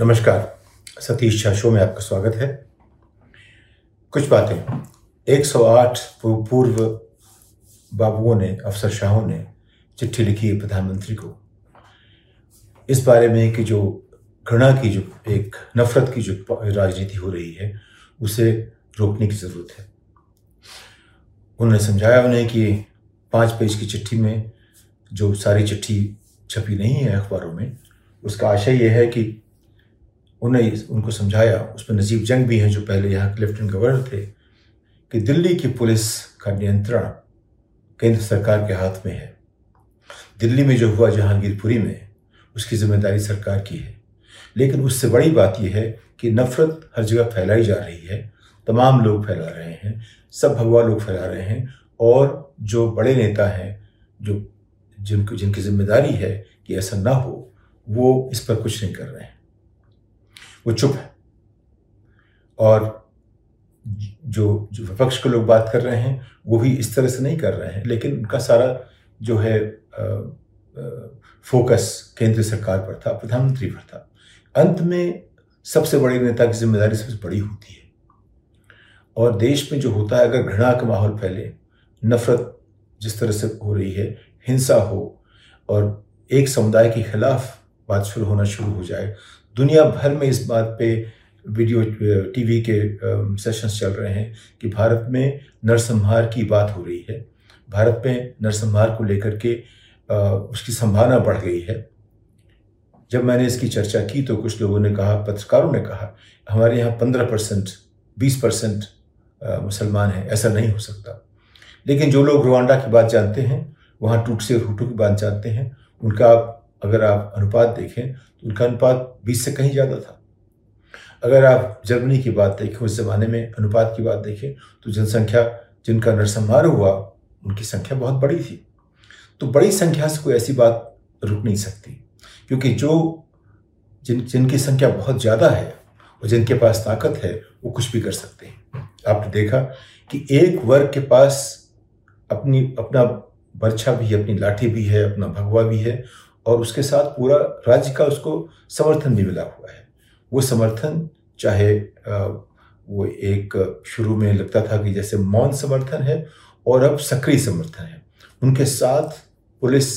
नमस्कार, सतीश झा शो में आपका स्वागत है। कुछ बातें। 108 पूर्व बाबुओं ने, अफसर शाहों ने चिट्ठी लिखी है प्रधानमंत्री को। इस बारे में कि जो घृणा की जो, एक नफरत की जो राजनीति हो रही है, उसे रोकने की ज़रूरत है। उन्होंने समझाया उन्हें कि पाँच पेज की चिट्ठी में जो सारी चिट्ठी छपी नहीं है अखबारों में, उसका आशय यह है कि उन्हें उनको समझाया, उसमें नजीब जंग भी हैं जो पहले यहाँ के लेफ्टिनेंट गवर्नर थे, कि दिल्ली की पुलिस का नियंत्रण केंद्र सरकार के हाथ में है। दिल्ली में जो हुआ जहांगीरपुरी में, उसकी ज़िम्मेदारी सरकार की है। लेकिन उससे बड़ी बात यह है कि नफरत हर जगह फैलाई जा रही है, तमाम लोग फैला रहे हैं, सब भगवा लोग फैला रहे हैं, और जो बड़े नेता हैं, जो जिनको जिनकी ज़िम्मेदारी है कि ऐसा ना हो, वो इस पर कुछ नहीं कर रहे हैं। वो चुप है। और जो जो विपक्ष के लोग बात कर रहे हैं वो भी इस तरह से नहीं कर रहे हैं। लेकिन उनका सारा जो है आ, आ, फोकस केंद्र सरकार पर था प्रधानमंत्री पर था। अंत में सबसे बड़े नेता की ज़िम्मेदारी सबसे बड़ी होती है। और देश में जो होता है अगर घृणा का माहौल फैले नफरत जिस तरह से हो रही है हिंसा हो और एक समुदाय के खिलाफ बात शुरू होना शुरू हो जाए। दुनिया भर में इस बात पे वीडियो, टीवी के सेशंस चल रहे हैं कि भारत में नरसंहार की बात हो रही है। भारत में नरसंहार को लेकर के उसकी संभावना बढ़ गई है। जब मैंने इसकी चर्चा की तो कुछ लोगों ने कहा, पत्रकारों ने कहा, हमारे यहाँ पंद्रह परसेंट, बीस परसेंट मुसलमान हैं। ऐसा नहीं हो सकता। लेकिन जो लोग रुवांडा की बात जानते हैं, वहाँ टूट से हुटू की बात जानते हैं, उनका अगर आप अनुपात देखें तो उनका अनुपात बीस से कहीं ज़्यादा था। अगर आप जर्मनी की बात देखें, उस ज़माने में अनुपात की बात देखें तो जनसंख्या जिनका नरसंहार हुआ, उनकी संख्या बहुत बड़ी थी। तो बड़ी संख्या से कोई ऐसी बात रुक नहीं सकती, क्योंकि जो जिन, जिनकी संख्या बहुत ज़्यादा है और जिनके पास ताकत है, वो कुछ भी कर सकते हैं। आपने देखा कि एक वर्ग के पास अपनी, अपना बर्छा भी है, अपनी लाठी भी है, अपना भगवा भी है और उसके साथ पूरा राज्य का उसको समर्थन भी मिला हुआ है। वो समर्थन चाहे वो एक शुरू में लगता था कि जैसे मौन समर्थन है और अब सक्रिय समर्थन है। उनके साथ पुलिस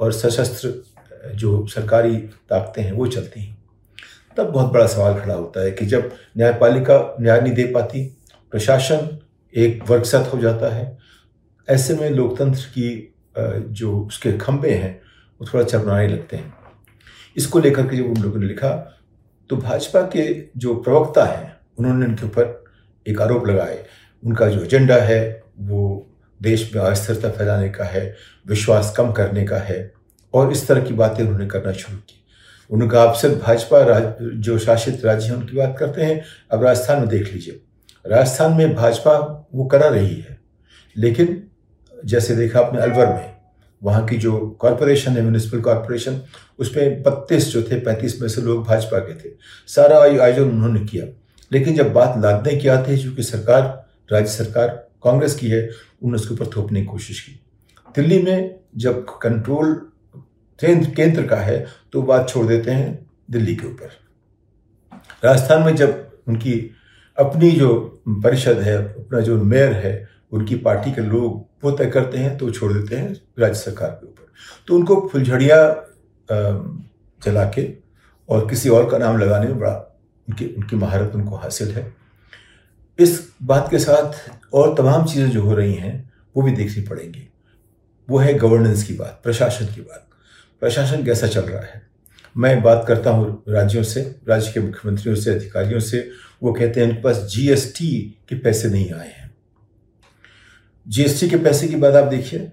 और सशस्त्र, जो सरकारी ताकतें हैं, वो चलती हैं। तब बहुत बड़ा सवाल खड़ा होता है कि जब न्यायपालिका न्याय नहीं दे पाती, प्रशासन एक वर्गसत हो जाता है। ऐसे में लोकतंत्र की जो उसके खंभे हैं वो थोड़ा चरमराने लगते हैं। इसको लेकर के जब उन लोगों ने लिखा तो भाजपा के जो प्रवक्ता हैं, उन्होंने उनके ऊपर एक आरोप लगाए। उनका जो एजेंडा है, वो देश में अस्थिरता फैलाने का है, विश्वास कम करने का है, और इस तरह की बातें उन्होंने करना शुरू की। उनका आप सिर्फ़ भाजपा राज, जो शासित राज्य हैं, उनकी बात करते हैं, अब राजस्थान में देख लीजिए। राजस्थान में भाजपा वो करा रही है, लेकिन जैसे देखा आपने अलवर में वहाँ की जो कॉरपोरेशन है म्यूनिसिपल कॉरपोरेशन उसमें बत्तीस जो थे, पैंतीस में से लोग भाजपा के थे। सारा आयोजन उन्होंने किया। लेकिन जब बात लादने की आती है, चूँकि सरकार, राज्य सरकार, कांग्रेस की है, उन्होंने उसके ऊपर थोपने की कोशिश की। दिल्ली में जब कंट्रोल केंद्र का है तो बात छोड़ देते हैं दिल्ली के ऊपर। राजस्थान में जब उनकी अपनी जो परिषद है, अपना जो मेयर है उनकी पार्टी के लोग वो तय करते हैं तो छोड़ देते हैं राज्य सरकार के ऊपर। तो उनको फुलझड़िया जला के और किसी और का नाम लगाने में बड़ा उनकी उनकी महारत उनको हासिल है। इस बात के साथ और तमाम चीज़ें जो हो रही हैं, वो भी देखनी पड़ेंगी। वो है गवर्नेंस की बात, प्रशासन की बात। प्रशासन कैसा चल रहा है? मैं बात करता हूँ राज्यों से, राज्य के मुख्यमंत्रियों से, अधिकारियों से। वो कहते हैं, उनके पास जीएसटी के पैसे नहीं आए हैं। जीएसटी के पैसे की बात आप देखिए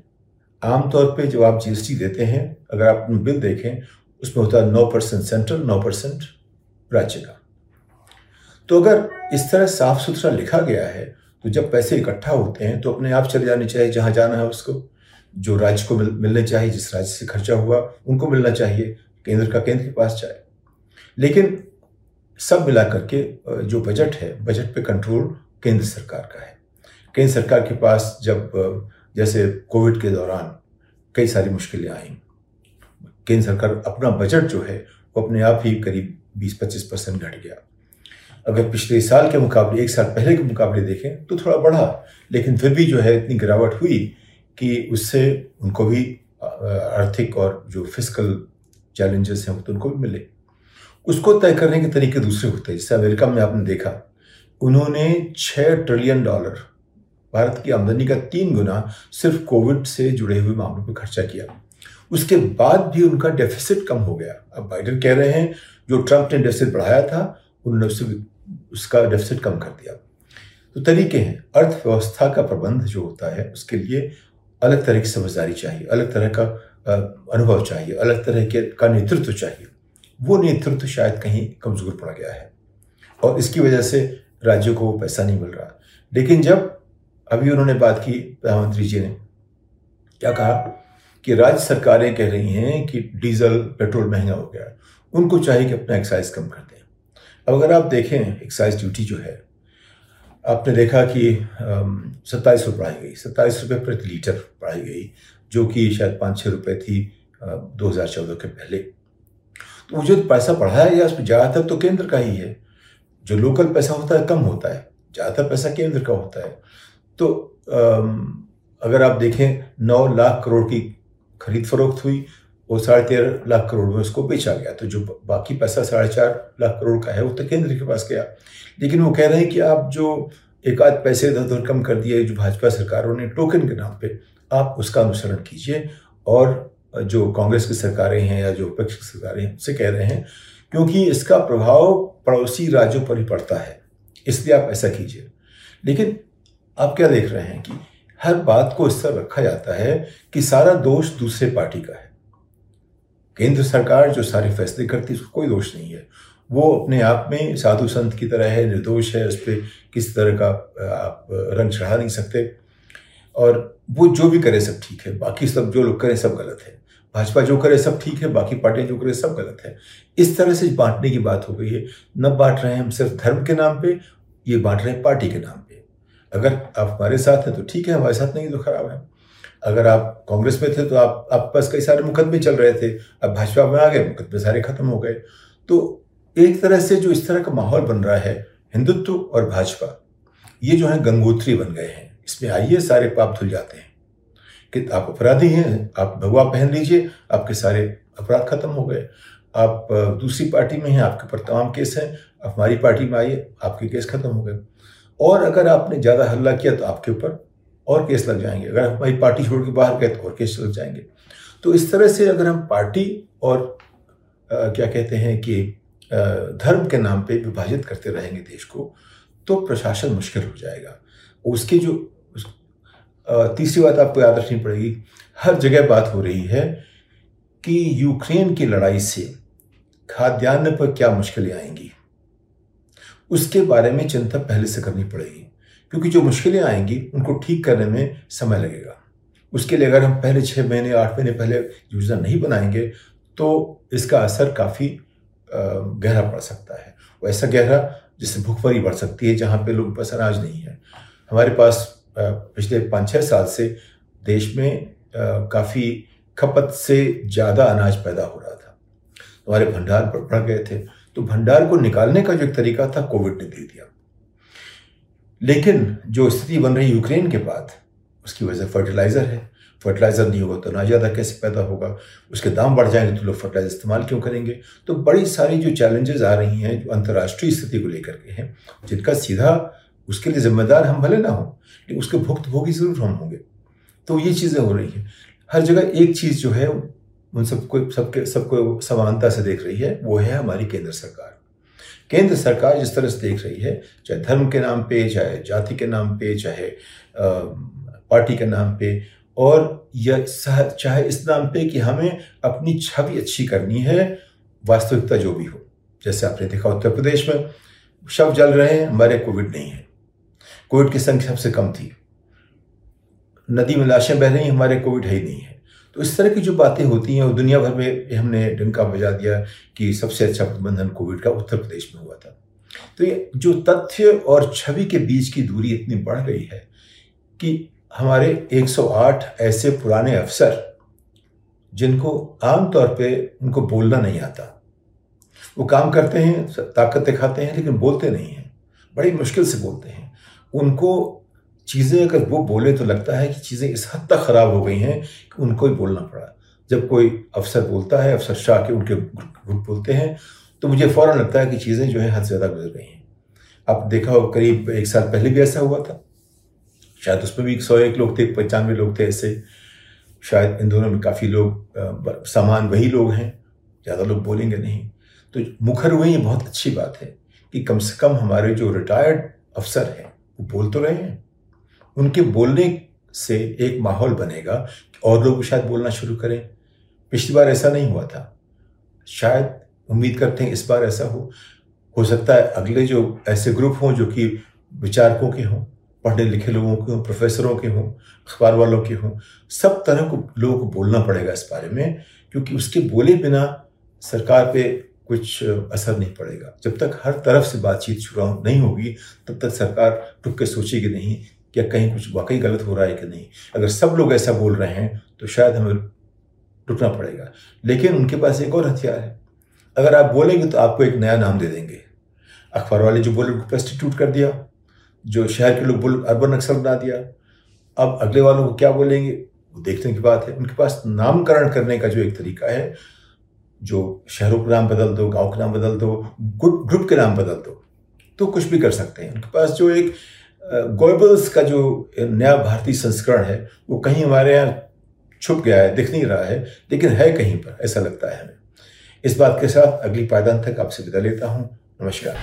आमतौर पे जब आप जीएसटी देते हैं अगर आप बिल देखें उसमें होता है नौ परसेंट सेंट्रल नौ परसेंट राज्य का। तो अगर इस तरह साफ़ सुथरा लिखा गया है तो जब पैसे इकट्ठा होते हैं तो अपने आप चले जाने चाहिए जहाँ जाना है उसको। जो राज्य को मिल, मिलने चाहिए जिस राज्य से खर्चा हुआ उनको मिलना चाहिए केंद्र का केंद्र के पास जाए। लेकिन सब मिला करके जो बजट है बजट पे कंट्रोल केंद्र सरकार का है। केंद्र सरकार के पास जब, जैसे कोविड के दौरान कई सारी मुश्किलें आई, केंद्र सरकार अपना बजट जो है, वो अपने आप ही करीब 20-25 परसेंट घट गया। अगर पिछले साल के मुकाबले, एक साल पहले के मुकाबले देखें तो थोड़ा बढ़ा, लेकिन फिर भी जो है, इतनी गिरावट हुई कि उससे उनको भी आर्थिक और जो फ़िज़िकल चैलेंजेस हैं, वो तो उनको भी मिले। उसको तय करने के तरीके दूसरे होते हैं। जैसे अमेरिका में आपने देखा, उन्होंने छः ट्रिलियन डॉलर भारत की आमदनी का तीन गुना सिर्फ़ कोविड से जुड़े हुए मामलों पर खर्चा किया। उसके बाद भी उनका डेफिसिट कम हो गया। अब बाइडन कह रहे हैं, जो ट्रंप ने डेफिसिट बढ़ाया था, उन्होंने उससे उसका डेफिसिट कम कर दिया। तो तरीके हैं। अर्थव्यवस्था का प्रबंध जो होता है, उसके लिए अलग तरह की समझदारी चाहिए, अलग तरह का अनुभव चाहिए, अलग तरह के, का नेतृत्व चाहिए। वो नेतृत्व शायद कहीं कमज़ोर पड़ गया है। और इसकी वजह से राज्यों को पैसा नहीं मिल रहा। लेकिन जब अभी उन्होंने बात की प्रधानमंत्री जी ने। क्या कहा? कि राज्य सरकारें कह रही हैं कि डीजल, पेट्रोल महँगा हो गया। उनको चाहिए कि अपना एक्साइज कम कर दें। अब अगर आप देखें एक्साइज ड्यूटी जो है, आपने देखा कि सत्ताईस रुपये बढ़ाई गई। सत्ताईस रुपये प्रति लीटर बढ़ाई गई, जो कि शायद पाँच छः रुपये थी दो हज़ार चौदह के पहले। तो वो जो पैसा बढ़ाया गया उसमें ज़्यादातर तो केंद्र का ही है। जो लोकल पैसा होता है, कम होता है। ज़्यादातर पैसा केंद्र का होता है। तो अगर आप देखें, नौ लाख करोड़ की खरीद फरोख्त हुई, वो साढ़े तेरह लाख करोड़ में उसको बेचा गया। तो जो बाकी पैसा साढ़े चार लाख करोड़ का है, वो तो केंद्र के पास गया। लेकिन वो कह रहे हैं कि आप जो एक आध पैसे इधर उधर कम कर दिए, जो भाजपा सरकारों ने टोकन के नाम पे, आप उसका अनुसरण कीजिए। और जो कांग्रेस की सरकारें हैं या जो विपक्ष की सरकारें हैं, उनसे कह रहे हैं, क्योंकि इसका प्रभाव पड़ोसी राज्यों पर ही पड़ता है, इसलिए आप ऐसा कीजिए। लेकिन आप क्या देख रहे हैं कि हर बात को इस तरह रखा जाता है कि सारा दोष दूसरे पार्टी का है। केंद्र सरकार जो सारे फैसले करती है, उसको कोई दोष नहीं है। वो अपने आप में साधु संत की तरह है, निर्दोष है, उस पर किसी तरह का आप रंग चढ़ा नहीं सकते। और वो जो भी करे सब ठीक है, बाकी सब जो लोग करें सब गलत है। भाजपा जो करे सब ठीक है, बाकी पार्टियाँ जो करे सब गलत है। इस तरह से बांटने की बात हो गई है। न बांट रहे हैं हम सिर्फ़ धर्म के नाम पे, ये बांट रहे हैं पार्टी के नाम पे। अगर आप हमारे साथ हैं तो ठीक है, हमारे साथ नहीं तो खराब है। अगर आप कांग्रेस में थे तो आप आप पास कई सारे मुकदमे चल रहे थे, अब भाजपा में आ गए, मुकदमे सारे खत्म हो गए। तो एक तरह से जो इस तरह का माहौल बन रहा है, हिंदुत्व और भाजपा, ये जो है गंगोत्री बन गए हैं। इसमें आइए, सारे पाप धुल जाते हैं। कि आप अपराधी हैं, आप भगवा पहन लीजिए, आपके सारे अपराध खत्म हो गए। आप दूसरी पार्टी में हैं, आपके ऊपर तमाम केस हैं हमारी पार्टी में आइए, आपके केस खत्म हो गए। और अगर आपने ज़्यादा हल्ला किया तो आपके ऊपर और केस लग जाएँगे। अगर हमारी पार्टी छोड़ के बाहर गए तो और केस लग जाएँगे। तो इस तरह से अगर हम पार्टी और आ, क्या कहते हैं कि आ, धर्म के नाम पे विभाजित करते रहेंगे देश को तो प्रशासन मुश्किल हो जाएगा। उसकी जो उस, आ, तीसरी बात आपको याद रखनी पड़ेगी हर जगह बात हो रही है कि यूक्रेन की लड़ाई से खाद्यान्न पर क्या मुश्किलें आएँगी। उसके बारे में चिंता पहले से करनी पड़ेगी, क्योंकि जो मुश्किलें आएँगी, उनको ठीक करने में समय लगेगा। उसके लिए अगर हम पहले छः महीने, आठ महीने पहले योजना नहीं बनाएँगे तो इसका असर काफ़ी गहरा पड़ सकता है। ऐसा गहरा, जिससे भूखमरी बढ़ सकती है, जहाँ पे लोगों पास अनाज नहीं है। हमारे पास पिछले पाँच छः साल से देश में काफ़ी खपत से ज़्यादा अनाज पैदा हो रहा था। हमारे भंडार पर बढ़ गए थे। तो भंडार को निकालने का जो एक तरीका था, कोविड ने दे दिया। लेकिन जो स्थिति बन रही यूक्रेन के बाद, उसकी वजह फर्टिलाइज़र है। फर्टिलाइज़र नहीं होगा तो ना ज़्यादा कैसे पैदा होगा? उसके दाम बढ़ जाएँगे तो लोग फर्टिलाइज़र इस्तेमाल क्यों करेंगे? तो बड़ी सारी जो चैलेंजेस आ रही हैं, जो अंतर्राष्ट्रीय स्थिति को लेकर के हैं, जिनका सीधा उसके लिए जिम्मेदार हम भले ना हो, लेकिन उसके भुगतभोगी ज़रूर हम होंगे। तो ये चीज़ें हो रही हैं। हर जगह एक चीज़ जो है उन सबको, सबके, सबको समानता से देख रही है, वो है हमारी केंद्र सरकार। केंद्र सरकार जिस तरह से देख रही है, चाहे धर्म के नाम पे, चाहे जाति के नाम पे, चाहे पार्टी के नाम पे, और यह चाहे इस नाम पे कि हमें अपनी छवि अच्छी करनी है, वास्तविकता जो भी हो। जैसे आपने देखा उत्तर प्रदेश में, शव जल रहे हैं, हमारे कोविड नहीं है। कोविड की संख्या सबसे कम थी। नदी में लाशें बह रही हमारे कोविड है ही नहीं है। तो इस तरह की जो बातें होती हैं और दुनिया भर में हमने डंका बजा दिया कि सबसे अच्छा प्रबंधन कोविड का उत्तर प्रदेश में हुआ था। तो ये जो तथ्य और छवि के बीच की दूरी इतनी बढ़ गई है कि हमारे 108 ऐसे पुराने अफसर जिनको आमतौर पे उनको बोलना नहीं आता। वो काम करते हैं, ताकत दिखाते हैं, लेकिन बोलते नहीं हैं। बड़ी मुश्किल से बोलते हैं। उनको चीज़ें अगर वो बोले तो लगता है कि चीज़ें इस हद तक ख़राब हो गई हैं कि उनको ही बोलना पड़ा। जब कोई अफसर बोलता है, अफसर शाह के उनके ग्रुप बोलते हैं तो मुझे फ़ौर लगता है कि चीज़ें जो है हद से ज़्यादा गुजर गई हैं। अब देखा हो करीब एक साल पहले भी ऐसा हुआ था। शायद उसमें भी एक सौ एक लोग थे, पचानवे लोग थे ऐसे। शायद इन दोनों में काफ़ी लोग समान वही लोग हैं, ज़्यादा लोग बोलेंगे नहीं। तो मुखर हुए, ये बहुत अच्छी बात है कि कम से कम हमारे जो रिटायर्ड अफसर हैं, वो बोल तो रहे हैं। उनके बोलने से एक माहौल बनेगा और लोग शायद बोलना शुरू करें। पिछली बार ऐसा नहीं हुआ था। शायद उम्मीद करते हैं इस बार ऐसा हो। हो सकता है अगले जो ऐसे ग्रुप हों जो कि विचारकों के हों, पढ़े लिखे लोगों के हों, प्रोफेसरों के हों, अखबार वालों के हों, सब तरह को लोगों को बोलना पड़ेगा इस बारे में, क्योंकि उसके बोले बिना सरकार पे कुछ असर नहीं पड़ेगा। जब तक हर तरफ़ से बातचीत शुरू नहीं होगी, तब तक सरकार रुक के सोचेगी नहीं क्या कहीं कुछ वाकई गलत हो रहा है कि नहीं। अगर सब लोग ऐसा बोल रहे हैं तो शायद हमें रुकना पड़ेगा। लेकिन उनके पास एक और हथियार है। अगर आप बोलेंगे तो आपको एक नया नाम दे देंगे। अखबार वाले जो बोले उनको प्रेस्टिट्यूट कर दिया, जो शहर के लोग बोले अर्बन नक्सल बना दिया, अब अगले वालों को क्या बोलेंगे? वो देखने की बात है। उनके पास नामकरण करने का जो एक तरीका है, जो शहरों के नाम बदल दो, गाँव के नाम बदल दो ग्रुप के नाम बदल दो तो कुछ भी कर सकते हैं। उनके पास जो एक गोयबल्स का जो नया भारतीय संस्करण है, वो कहीं हमारे यहाँ छुप गया है, दिख नहीं रहा है, लेकिन है कहीं पर, ऐसा लगता है हमें। इस बात के साथ अगली पायदान तक आपसे विदा लेता हूँ। नमस्कार।